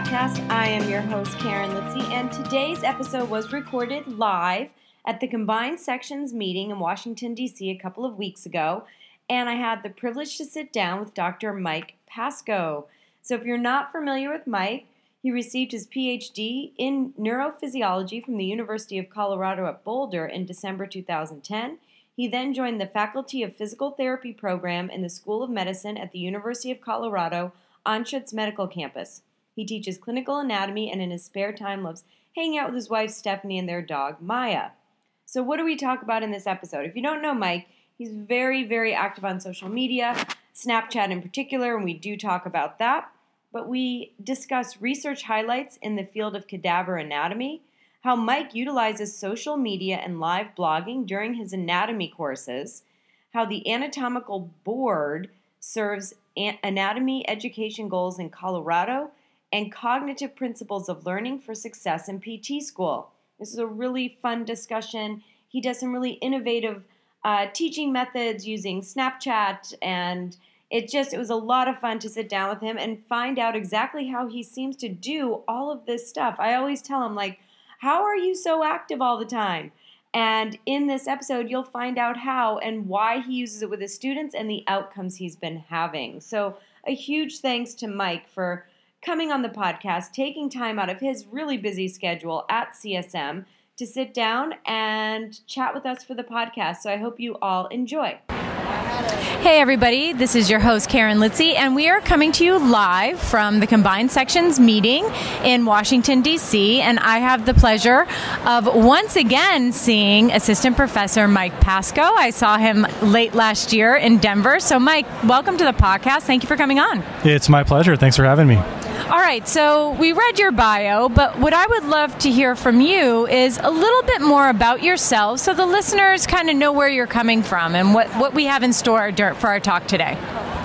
Podcast. I am your host, Karen Litzy, and today's episode was recorded live at the Combined Sections meeting in Washington, D.C. a couple of weeks ago, and I had the privilege to sit down with Dr. Mike Pascoe. So, if you're not familiar with Mike, he received his PhD in neurophysiology from the University of Colorado at Boulder in December 2010. He then joined the Faculty of Physical Therapy program in the School of Medicine at the University of Colorado Anschutz Medical Campus. He teaches clinical anatomy and in his spare time loves hanging out with his wife Stephanie and their dog Maya. So, what do we talk about in this episode? If you don't know Mike, he's very, very active on social media, Snapchat in particular, and we do talk about that. But we discuss research highlights in the field of cadaver anatomy, how Mike utilizes social media and live blogging during his anatomy courses, how the anatomical board serves anatomy education goals in Colorado, and cognitive principles of learning for success in PT school. This is a really fun discussion. He does some really innovative uh, teaching methods using Snapchat, and it just it was a lot of fun to sit down with him and find out exactly how he seems to do all of this stuff. I always tell him like, "How are you so active all the time?" And in this episode, you'll find out how and why he uses it with his students and the outcomes he's been having. So, a huge thanks to Mike for coming on the podcast, taking time out of his really busy schedule at CSM to sit down and chat with us for the podcast. So, I hope you all enjoy. Hey, everybody, this is your host, Karen Litzy, and we are coming to you live from the Combined Sections meeting in Washington, D.C. And I have the pleasure of once again seeing Assistant Professor Mike Pascoe. I saw him late last year in Denver. So, Mike, welcome to the podcast. Thank you for coming on. It's my pleasure. Thanks for having me. All right, so we read your bio, but what I would love to hear from you is a little bit more about yourself so the listeners kind of know where you're coming from and what, what we have in store for our talk today.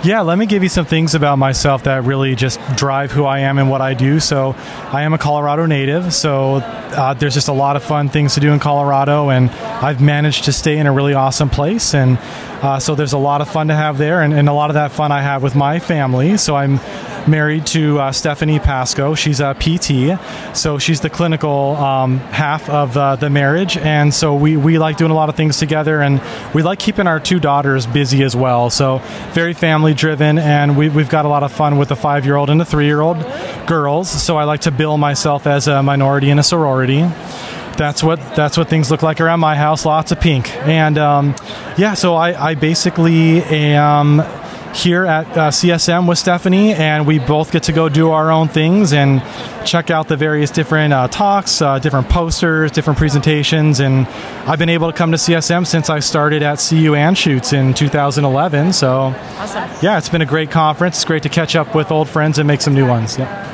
Yeah, let me give you some things about myself that really just drive who I am and what I do. So, I am a Colorado native, so uh, there's just a lot of fun things to do in Colorado, and I've managed to stay in a really awesome place. And uh, so, there's a lot of fun to have there, and, and a lot of that fun I have with my family. So, I'm married to uh, Stephanie Pascoe. She's a PT, so she's the clinical um, half of uh, the marriage, and so we, we like doing a lot of things together, and we like keeping our two daughters busy as well. So very family driven, and we, we've got a lot of fun with the five year old and the three year old girls. So I like to bill myself as a minority in a sorority that's what that's what things look like around my house. Lots of pink, and um, yeah. So I, I basically am here at uh, CSM with Stephanie, and we both get to go do our own things and check out the various different uh, talks, uh, different posters, different presentations. And I've been able to come to CSM since I started at CU Anschutz in 2011. So, awesome. yeah, it's been a great conference. It's great to catch up with old friends and make some new ones. Yeah.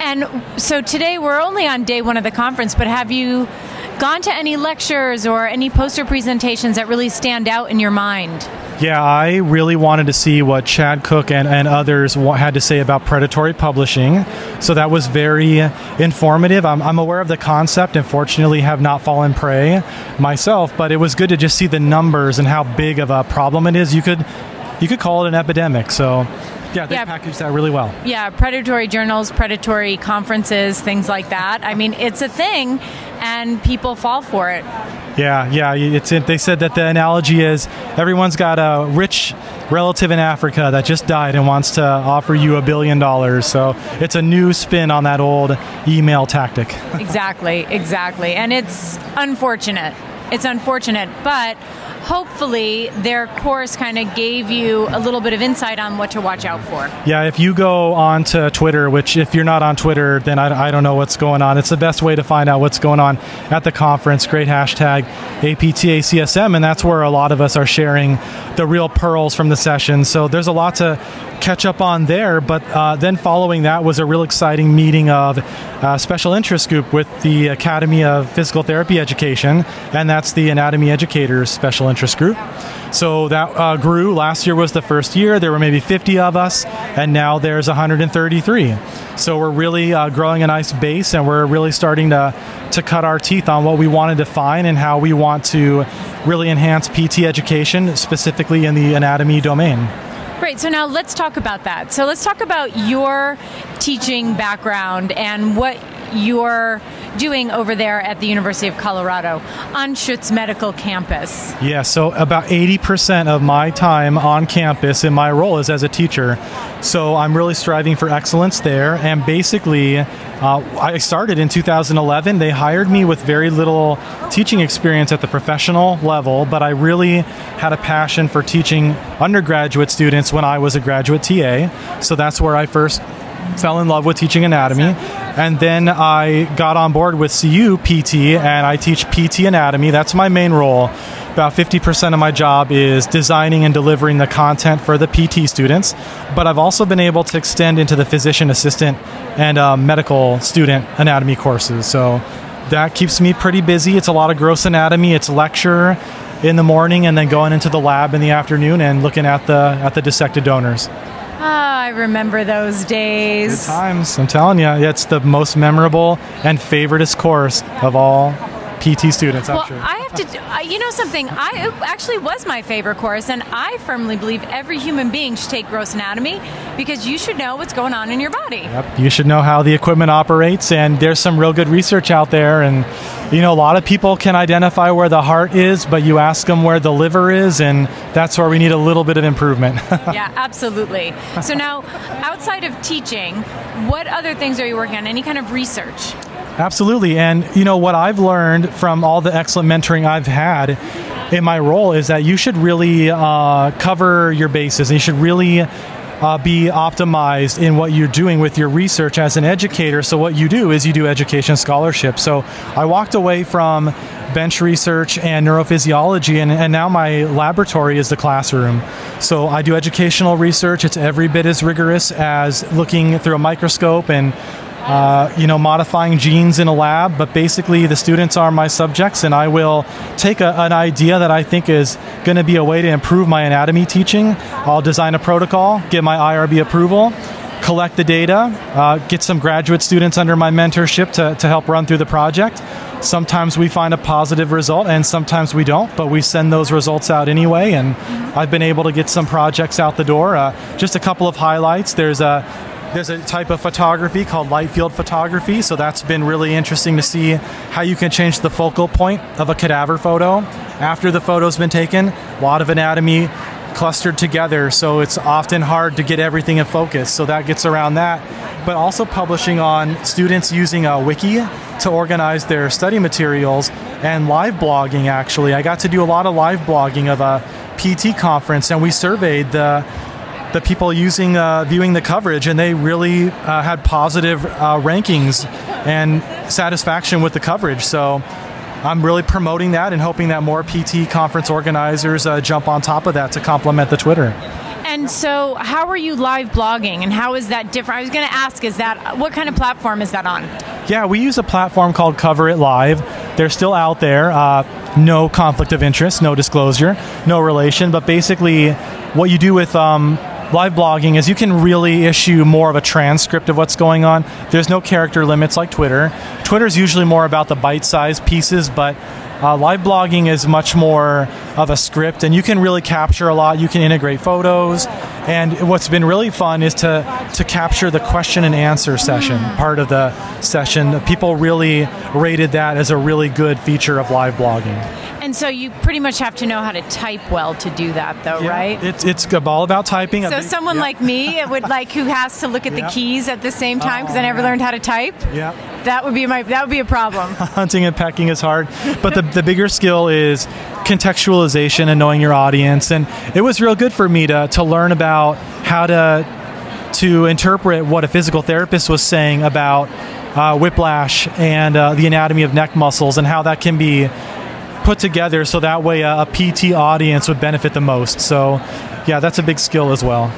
And so today we're only on day one of the conference, but have you gone to any lectures or any poster presentations that really stand out in your mind? Yeah, I really wanted to see what Chad Cook and, and others had to say about predatory publishing. So that was very informative. I'm, I'm aware of the concept and fortunately have not fallen prey myself, but it was good to just see the numbers and how big of a problem it is. You could you could call it an epidemic. So yeah, they yeah. packaged that really well. Yeah, predatory journals, predatory conferences, things like that. I mean, it's a thing, and people fall for it. Yeah, yeah. It's they said that the analogy is everyone's got a rich relative in Africa that just died and wants to offer you a billion dollars. So it's a new spin on that old email tactic. exactly, exactly. And it's unfortunate. It's unfortunate, but hopefully their course kind of gave you a little bit of insight on what to watch out for. Yeah, if you go on to Twitter, which if you're not on Twitter, then I, I don't know what's going on. It's the best way to find out what's going on at the conference. Great hashtag APTACSM, and that's where a lot of us are sharing the real pearls from the session. So there's a lot to catch up on there. But uh, then following that was a real exciting meeting of uh, special interest group with the Academy of Physical Therapy Education, and that's the Anatomy Educators Special Interest Group. So that uh, grew. Last year was the first year. There were maybe 50 of us, and now there's 133. So we're really uh, growing a nice base, and we're really starting to to cut our teeth on what we want to define and how we want to really enhance PT education, specifically in the anatomy domain. Great. So now let's talk about that. So let's talk about your teaching background and what you're doing over there at the University of Colorado Anschutz Medical Campus. Yeah, so about 80% of my time on campus in my role is as a teacher. So I'm really striving for excellence there. And basically, uh, I started in 2011. They hired me with very little teaching experience at the professional level, but I really had a passion for teaching undergraduate students when I was a graduate TA. So that's where I first fell in love with teaching anatomy. And then I got on board with CU PT and I teach PT anatomy. That's my main role. About 50% of my job is designing and delivering the content for the PT students, but I've also been able to extend into the physician assistant and uh, medical student anatomy courses. So that keeps me pretty busy. It's a lot of gross anatomy, it's lecture in the morning and then going into the lab in the afternoon and looking at the at the dissected donors. Ah, I remember those days. Good times. I'm telling you, it's the most memorable and favoriteest course of all PT students. I'm well, sure. I have to, uh, you know something, I it actually was my favorite course, and I firmly believe every human being should take gross anatomy because you should know what's going on in your body. Yep. You should know how the equipment operates, and there's some real good research out there. And you know, a lot of people can identify where the heart is, but you ask them where the liver is, and that's where we need a little bit of improvement. yeah, absolutely. So now, outside of teaching, what other things are you working on? Any kind of research? Absolutely. And, you know, what I've learned from all the excellent mentoring I've had in my role is that you should really uh, cover your bases and you should really uh, be optimized in what you're doing with your research as an educator. So, what you do is you do education scholarship. So, I walked away from bench research and neurophysiology, and, and now my laboratory is the classroom. So, I do educational research. It's every bit as rigorous as looking through a microscope and uh, you know, modifying genes in a lab, but basically the students are my subjects, and I will take a, an idea that I think is going to be a way to improve my anatomy teaching. I'll design a protocol, get my IRB approval, collect the data, uh, get some graduate students under my mentorship to, to help run through the project. Sometimes we find a positive result, and sometimes we don't, but we send those results out anyway. And I've been able to get some projects out the door. Uh, just a couple of highlights. There's a there's a type of photography called light field photography, so that's been really interesting to see how you can change the focal point of a cadaver photo after the photo's been taken. A lot of anatomy clustered together, so it's often hard to get everything in focus. So that gets around that. But also publishing on students using a wiki to organize their study materials and live blogging, actually. I got to do a lot of live blogging of a PT conference, and we surveyed the the people using uh, viewing the coverage, and they really uh, had positive uh, rankings and satisfaction with the coverage. So I'm really promoting that and hoping that more PT conference organizers uh, jump on top of that to complement the Twitter. And so, how are you live blogging, and how is that different? I was going to ask, is that what kind of platform is that on? Yeah, we use a platform called Cover It Live. They're still out there. Uh, no conflict of interest, no disclosure, no relation. But basically, what you do with um, live blogging is you can really issue more of a transcript of what's going on. There's no character limits like Twitter. Twitter is usually more about the bite sized pieces, but uh, live blogging is much more of a script, and you can really capture a lot. You can integrate photos, and what's been really fun is to to capture the question and answer session part of the session. People really rated that as a really good feature of live blogging. And so you pretty much have to know how to type well to do that, though, Yeah, right? It's it's all about typing. so someone Yeah. like me it would like who has to look at Yeah. the keys at the same time because I never learned how to type. Yeah. that would be my that would be a problem. hunting and pecking is hard, but the, the bigger skill is contextualization and knowing your audience. And it was real good for me to, to learn about how to to interpret what a physical therapist was saying about uh, whiplash and uh, the anatomy of neck muscles and how that can be put together so that way a, a PT audience would benefit the most. So, yeah, that's a big skill as well.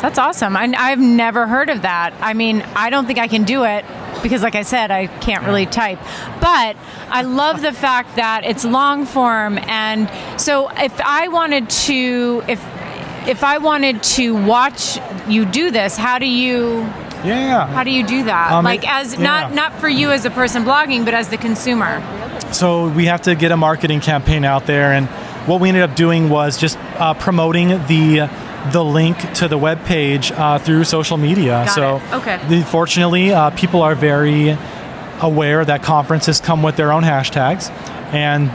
That's awesome. I, I've never heard of that. I mean, I don't think I can do it because, like I said, I can't really type. But I love the fact that it's long form, and so if I wanted to, if if I wanted to watch you do this, how do you? Yeah. How do you do that? Um, like as yeah. not not for you as a person blogging, but as the consumer. So we have to get a marketing campaign out there, and what we ended up doing was just uh, promoting the the link to the web page uh, through social media. Got so it. Okay. the- fortunately, uh, people are very aware that conferences come with their own hashtags, and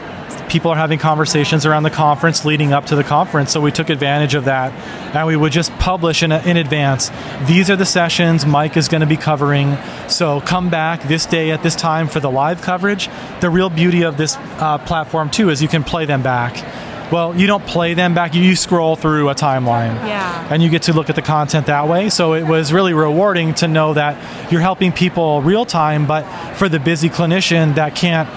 people are having conversations around the conference leading up to the conference. So we took advantage of that, and we would just publish in, in advance. These are the sessions Mike is going to be covering. So come back this day at this time for the live coverage. The real beauty of this uh, platform too is you can play them back. Well, you don't play them back. You scroll through a timeline Yeah. and you get to look at the content that way. So it was really rewarding to know that you're helping people real time, but for the busy clinician that can't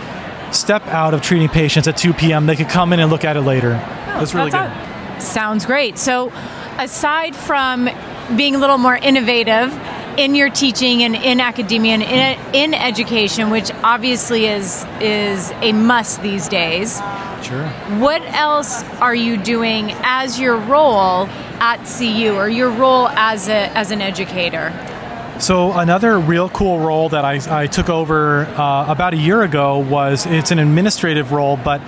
step out of treating patients at 2 p.m., they could come in and look at it later. Oh, that's really good. That's all- Sounds great. So, aside from being a little more innovative in your teaching and in academia and in, in education, which obviously is is a must these days, Sure. what else are you doing as your role at CU or your role as a as an educator? So another real cool role that I, I took over uh, about a year ago was it's an administrative role, but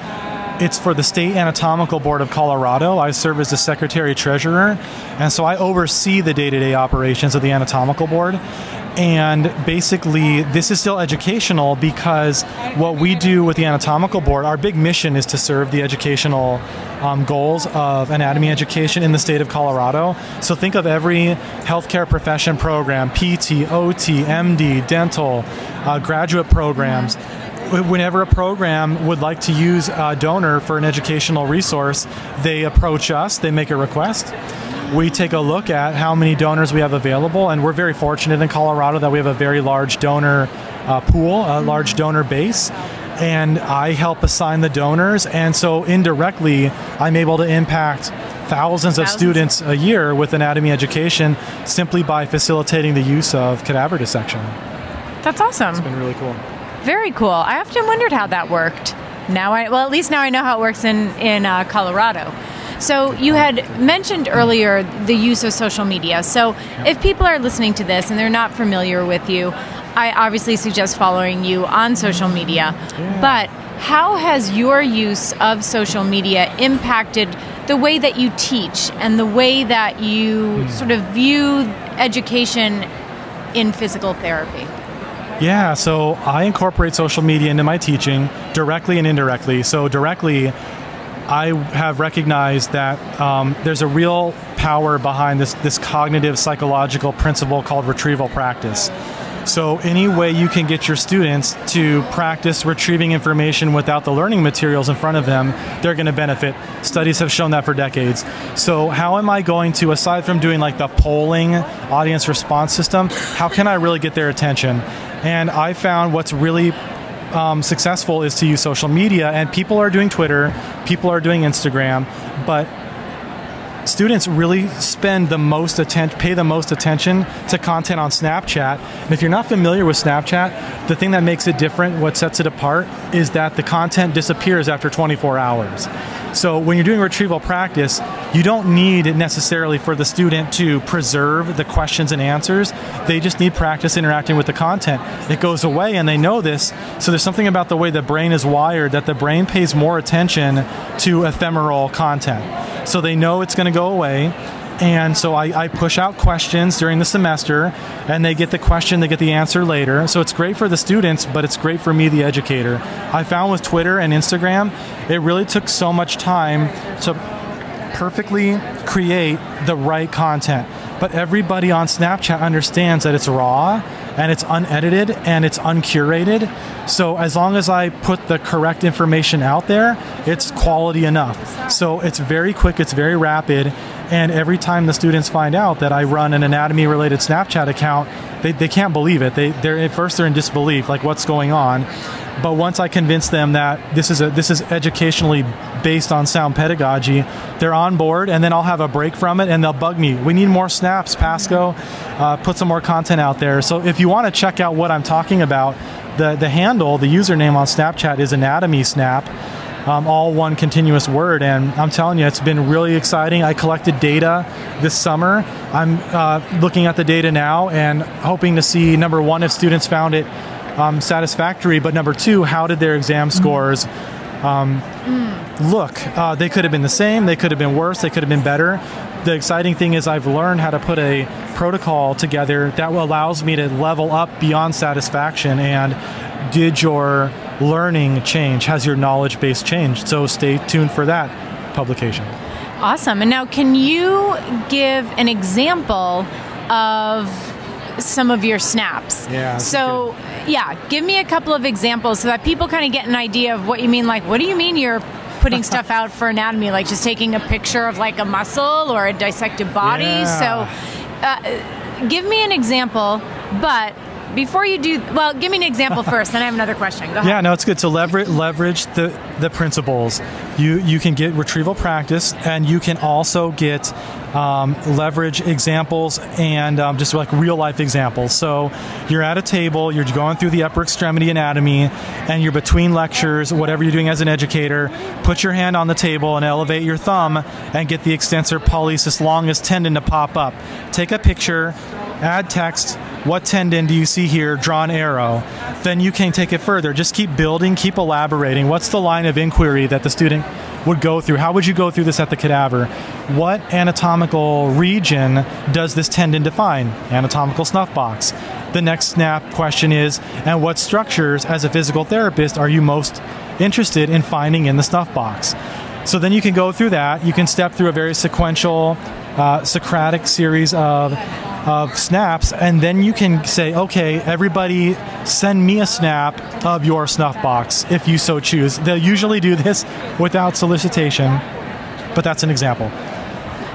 it's for the State Anatomical Board of Colorado. I serve as the secretary treasurer, and so I oversee the day-to-day operations of the Anatomical Board. And basically, this is still educational because what we do with the Anatomical Board, our big mission is to serve the educational um, goals of anatomy education in the state of Colorado. So think of every healthcare profession program PT, OT, MD, dental, uh, graduate programs. Whenever a program would like to use a donor for an educational resource, they approach us, they make a request. We take a look at how many donors we have available, and we're very fortunate in Colorado that we have a very large donor uh, pool, a large donor base and I help assign the donors. And so indirectly, I'm able to impact thousands of students a year with anatomy education simply by facilitating the use of cadaver dissection. That's awesome. It's been really cool. Very cool. I often wondered how that worked. Now I well, at least now I know how it works in in uh, Colorado. So you had mentioned earlier the use of social media. So if people are listening to this and they're not familiar with you, I obviously suggest following you on social media. But how has your use of social media impacted the way that you teach and the way that you hmm. sort of view education in physical therapy? Yeah, so I incorporate social media into my teaching directly and indirectly. So, directly, I have recognized that um, there's a real power behind this, this cognitive psychological principle called retrieval practice. So, any way you can get your students to practice retrieving information without the learning materials in front of them, they're going to benefit. Studies have shown that for decades. So, how am I going to, aside from doing like the polling audience response system, how can I really get their attention? And I found what's really um, successful is to use social media, and people are doing Twitter, people are doing Instagram, but students really spend the most attention, pay the most attention to content on Snapchat. And if you're not familiar with Snapchat, the thing that makes it different, what sets it apart, is that the content disappears after 24 hours. So when you're doing retrieval practice, you don't need necessarily for the student to preserve the questions and answers. They just need practice interacting with the content. It goes away and they know this. So there's something about the way the brain is wired that the brain pays more attention to ephemeral content. So they know it's going to go away. And so I, I push out questions during the semester, and they get the question, they get the answer later. So it's great for the students, but it's great for me, the educator. I found with Twitter and Instagram, it really took so much time to perfectly create the right content. But everybody on Snapchat understands that it's raw and it's unedited and it's uncurated. So as long as I put the correct information out there, it's quality enough. So it's very quick, it's very rapid, and every time the students find out that I run an anatomy related Snapchat account, they, they can't believe it. They, they're at first they're in disbelief, like what's going on. But once I convince them that this is a this is educationally based on sound pedagogy, they're on board, and then I'll have a break from it, and they'll bug me. We need more snaps, Pascoe. Uh, put some more content out there. So if you want to check out what I'm talking about, the the handle, the username on Snapchat is Anatomy Snap. Um, all one continuous word. And I'm telling you, it's been really exciting. I collected data this summer. I'm uh, looking at the data now and hoping to see number one if students found it um, satisfactory, but number two, how did their exam scores um, mm. look? Uh, they could have been the same, they could have been worse, they could have been better. The exciting thing is, I've learned how to put a protocol together that allows me to level up beyond satisfaction. And did your learning change? Has your knowledge base changed? So stay tuned for that publication. Awesome. And now, can you give an example of some of your snaps. Yeah. So, yeah, give me a couple of examples so that people kind of get an idea of what you mean. Like, what do you mean you're putting stuff out for anatomy? Like just taking a picture of like a muscle or a dissected body? Yeah. So, uh, give me an example, but before you do well give me an example first then i have another question go ahead yeah no it's good to leverage leverage the the principles you you can get retrieval practice and you can also get um, leverage examples and um, just like real life examples. So you're at a table, you're going through the upper extremity anatomy, and you're between lectures, whatever you're doing as an educator, put your hand on the table and elevate your thumb and get the extensor pollicis longus tendon to pop up. Take a picture, add text, what tendon do you see here? Draw an arrow. Then you can take it further. Just keep building, keep elaborating. What's the line of inquiry that the student would go through? How would you go through this at the cadaver? What anatomical region does this tendon define? Anatomical snuff box. The next snap question is, and what structures, as a physical therapist, are you most interested in finding in the snuff box? So then you can go through that. You can step through a very sequential, uh, Socratic series of of snaps, and then you can say, okay, everybody send me a snap of your snuff box if you so choose. They'll usually do this without solicitation, but that's an example.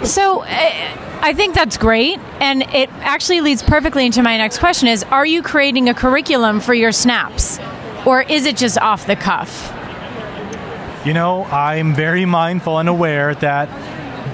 So. Uh, I think that's great, and it actually leads perfectly into my next question: Is are you creating a curriculum for your snaps, or is it just off the cuff? You know, I'm very mindful and aware that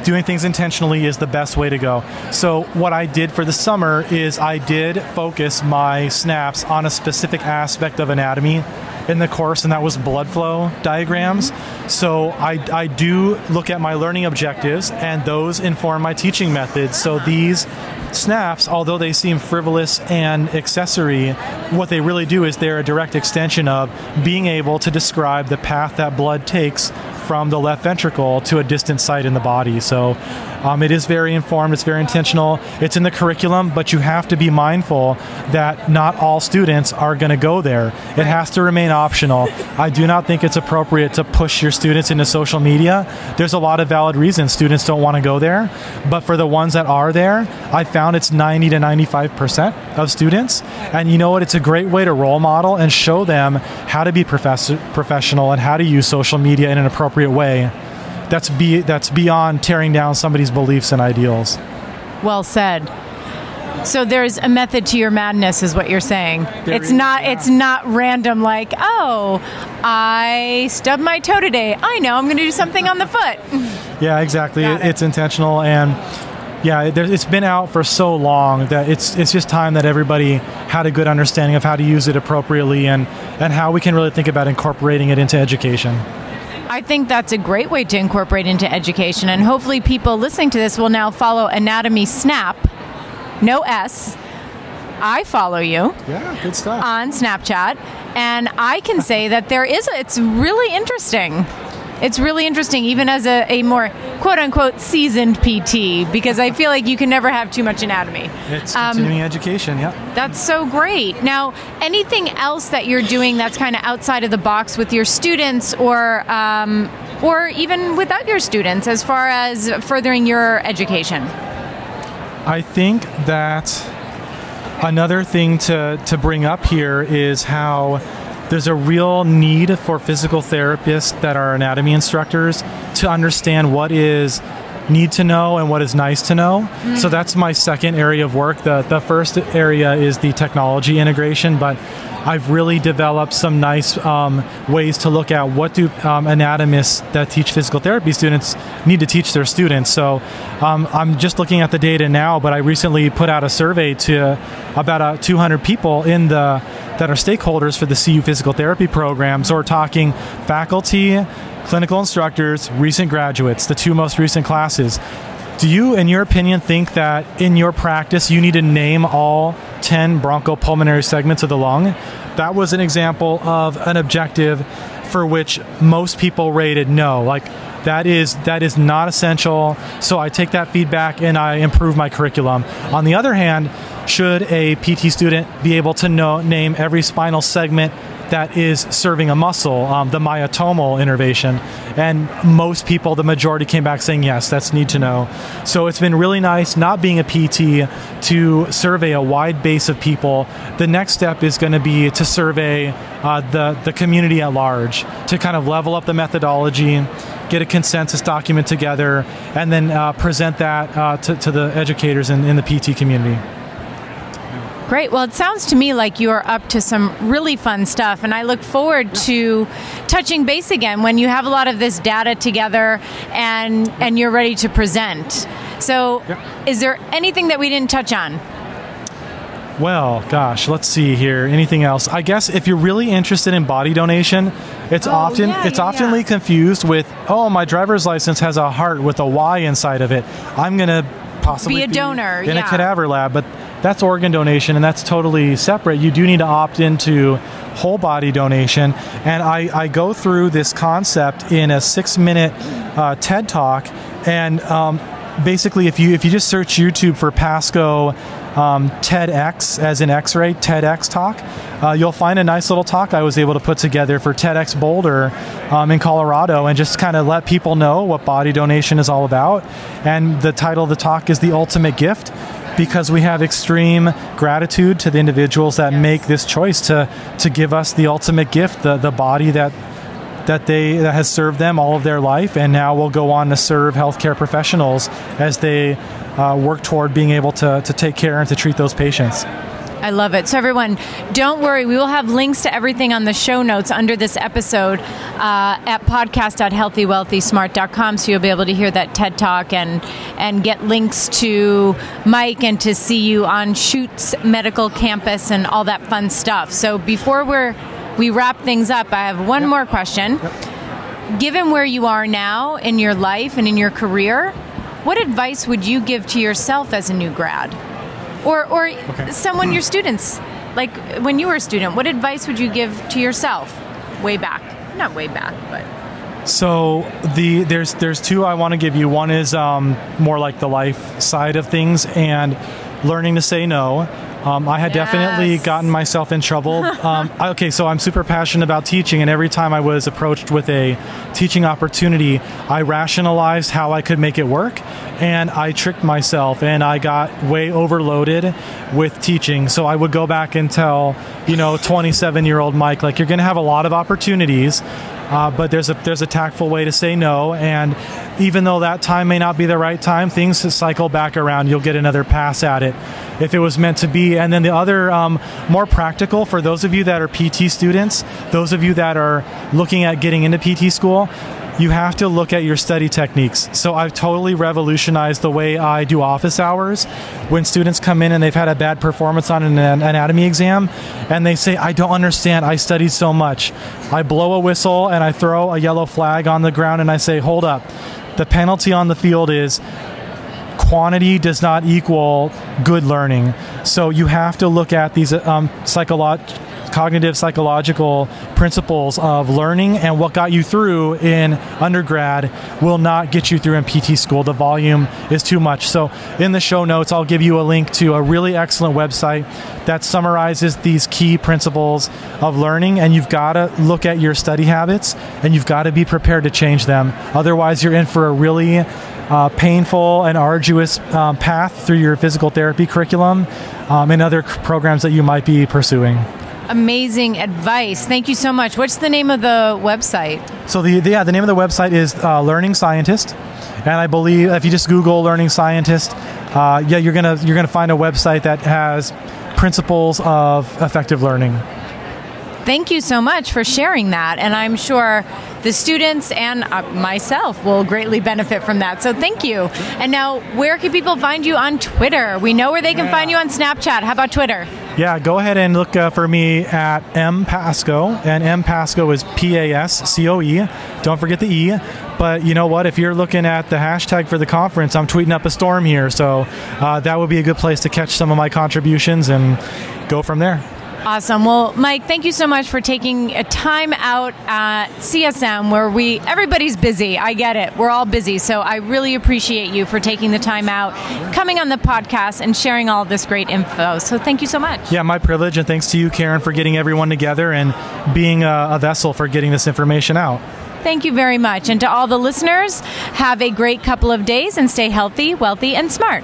doing things intentionally is the best way to go. So, what I did for the summer is I did focus my snaps on a specific aspect of anatomy in the course, and that was blood flow diagrams. So, I, I do look at my learning objectives, and those inform my teaching methods. So, these snaps, although they seem frivolous and accessory, what they really do is they're a direct extension of being able to describe the path that blood takes from the left ventricle to a distant site in the body. So um, it is very informed, it's very intentional, it's in the curriculum, but you have to be mindful that not all students are going to go there. It has to remain optional. I do not think it's appropriate to push your students into social media. There's a lot of valid reasons students don't want to go there, but for the ones that are there, I found it's 90 to 95% of students. And you know what? It's a great way to role model and show them how to be profess- professional and how to use social media in an appropriate way that's be that's beyond tearing down somebody's beliefs and ideals. Well said. So there's a method to your madness, is what you're saying. There it's is, not. yeah. It's not random. Like, oh, I stubbed my toe today. I know I'm going to do something on the foot. Yeah, exactly. Got it. It's intentional and. Yeah, there- it's been out for so long that it's it's just time that everybody had a good understanding of how to use it appropriately and, and how we can really think about incorporating it into education. I think that's a great way to incorporate into education, and hopefully, people listening to this will now follow Anatomy Snap, no S. I follow you Yeah, good stuff. on Snapchat, and I can say that there is. A, it's really interesting. It's really interesting, even as a, a more quote unquote seasoned PT, because I feel like you can never have too much anatomy. It's Um, continuing education. Yeah. That's so great. Now, anything else that you're doing that's kind of outside of the box with your students, or um, or even without your students, as far as furthering your education? I think that Another thing to, to bring up here is how there's a real need for physical therapists that are anatomy instructors to understand what is need to know and what is nice to know. Mm. So that's my second area of work. The the first area is the technology integration, but I've really developed some nice um, ways to look at what do um, anatomists that teach physical therapy students need to teach their students. So um, I'm just looking at the data now, but I recently put out a survey to about uh, 200 people in the that are stakeholders for the CU physical therapy program. So we're talking faculty, clinical instructors, recent graduates, the two most recent classes. Do you, in your opinion, think that in your practice you need to name all 10 bronchopulmonary segments of the lung? That was an example of an objective for which most people rated no. Like, that is that is not essential. So I take that feedback and I improve my curriculum. On the other hand, should a PT student be able to know, name every spinal segment that is serving a muscle, um, the myotomal innervation. And most people, the majority, came back saying yes, that's need to know. So it's been really nice not being a PT to survey a wide base of people. The next step is going to be to survey uh, the, the community at large to kind of level up the methodology get a consensus document together, and then uh, present that uh, to, to, the educators in, in the PT community. Great. Well, it sounds to me like you're up to some really fun stuff, and I look forward to touching base again when you have a lot of this data together and and you're ready to present. So, is there anything that we didn't touch on? Well, gosh, let's see here. Anything else? I guess if you're really interested in body donation, it's oh, often yeah, it's yeah, oftenly yeah. confused with, oh, my driver's license has a heart with a Y inside of it. I'm gonna possibly be a donor in a cadaver lab, but that's organ donation and that's totally separate. You do need to opt into whole body donation. And I, I go through this concept in a six minute uh, TED talk. And um, basically, if you, if you just search YouTube for Pascoe um, TEDx, as in X ray, TEDx talk, uh, you'll find a nice little talk I was able to put together for TEDx Boulder um, in Colorado and just kind of let people know what body donation is all about. And the title of the talk is The Ultimate Gift because we have extreme gratitude to the individuals that yes. make this choice to to give us the ultimate gift, the the body that that they that has served them all of their life, and now will go on to serve healthcare professionals as they uh, work toward being able to to take care and to treat those patients. I love it. So, everyone, don't worry. We will have links to everything on the show notes under this episode uh, at podcast.healthywealthysmart.com. So, you'll be able to hear that TED Talk and, and get links to Mike and to CU Anschutz Medical Campus and all that fun stuff. So, before we're, we wrap things up, I have one yep. more question. Yep. Given where you are now in your life and in your career, what advice would you give to yourself as a new grad? Or or okay. someone your students like when you were a student what advice would you give to yourself way back not way back but so the there's there's two I want to give you. One is um, more like the life side of things and learning to say no. Um, I had yes. definitely gotten myself in trouble. Um, okay, so I'm super passionate about teaching, and every time I was approached with a teaching opportunity, I rationalized how I could make it work, and I tricked myself, and I got way overloaded with teaching. So I would go back and tell, you know, 27 year old Mike, like, you're going to have a lot of opportunities. Uh, but there's a there's a tactful way to say no, and even though that time may not be the right time, things cycle back around. You'll get another pass at it if it was meant to be. And then the other um, more practical for those of you that are PT students, those of you that are looking at getting into PT school, you have to look at your study techniques. So I've totally revolutionized the way I do office hours. When students come in and they've had a bad performance on an anatomy exam and they say, I don't understand, I studied so much. I blow a whistle and I throw a yellow flag on the ground and I say, hold up. The penalty on the field is quantity does not equal good learning. So you have to look at these um, psycholo- cognitive psychological principles of learning and what got you through in undergrad will not get you through in PT school. The volume is too much. So, in the show notes, I'll give you a link to a really excellent website that summarizes these key principles of learning. And you've got to look at your study habits and you've got to be prepared to change them. Otherwise, you're in for a really uh, painful and arduous um, path through your physical therapy curriculum um, and other c- programs that you might be pursuing. Amazing advice. Thank you so much. What's the name of the website? So the, the yeah the name of the website is uh, Learning Scientist, and I believe if you just Google Learning Scientist, uh, yeah you're gonna you're gonna find a website that has principles of effective learning. Thank you so much for sharing that. And I'm sure the students and uh, myself will greatly benefit from that. So thank you. And now, where can people find you on Twitter? We know where they can find you on Snapchat. How about Twitter? Yeah, go ahead and look uh, for me at M Pascoe, and M Pascoe is P A S C O E. Don't forget the E. But you know what? If you're looking at the hashtag for the conference, I'm tweeting up a storm here, so uh, that would be a good place to catch some of my contributions and go from there. Awesome. Well, Mike, thank you so much for taking a time out at CSM where we everybody's busy. I get it. We're all busy. So I really appreciate you for taking the time out, coming on the podcast and sharing all this great info. So thank you so much. Yeah, my privilege, and thanks to you, Karen, for getting everyone together and being a, a vessel for getting this information out. Thank you very much. And to all the listeners, have a great couple of days and stay healthy, wealthy, and smart.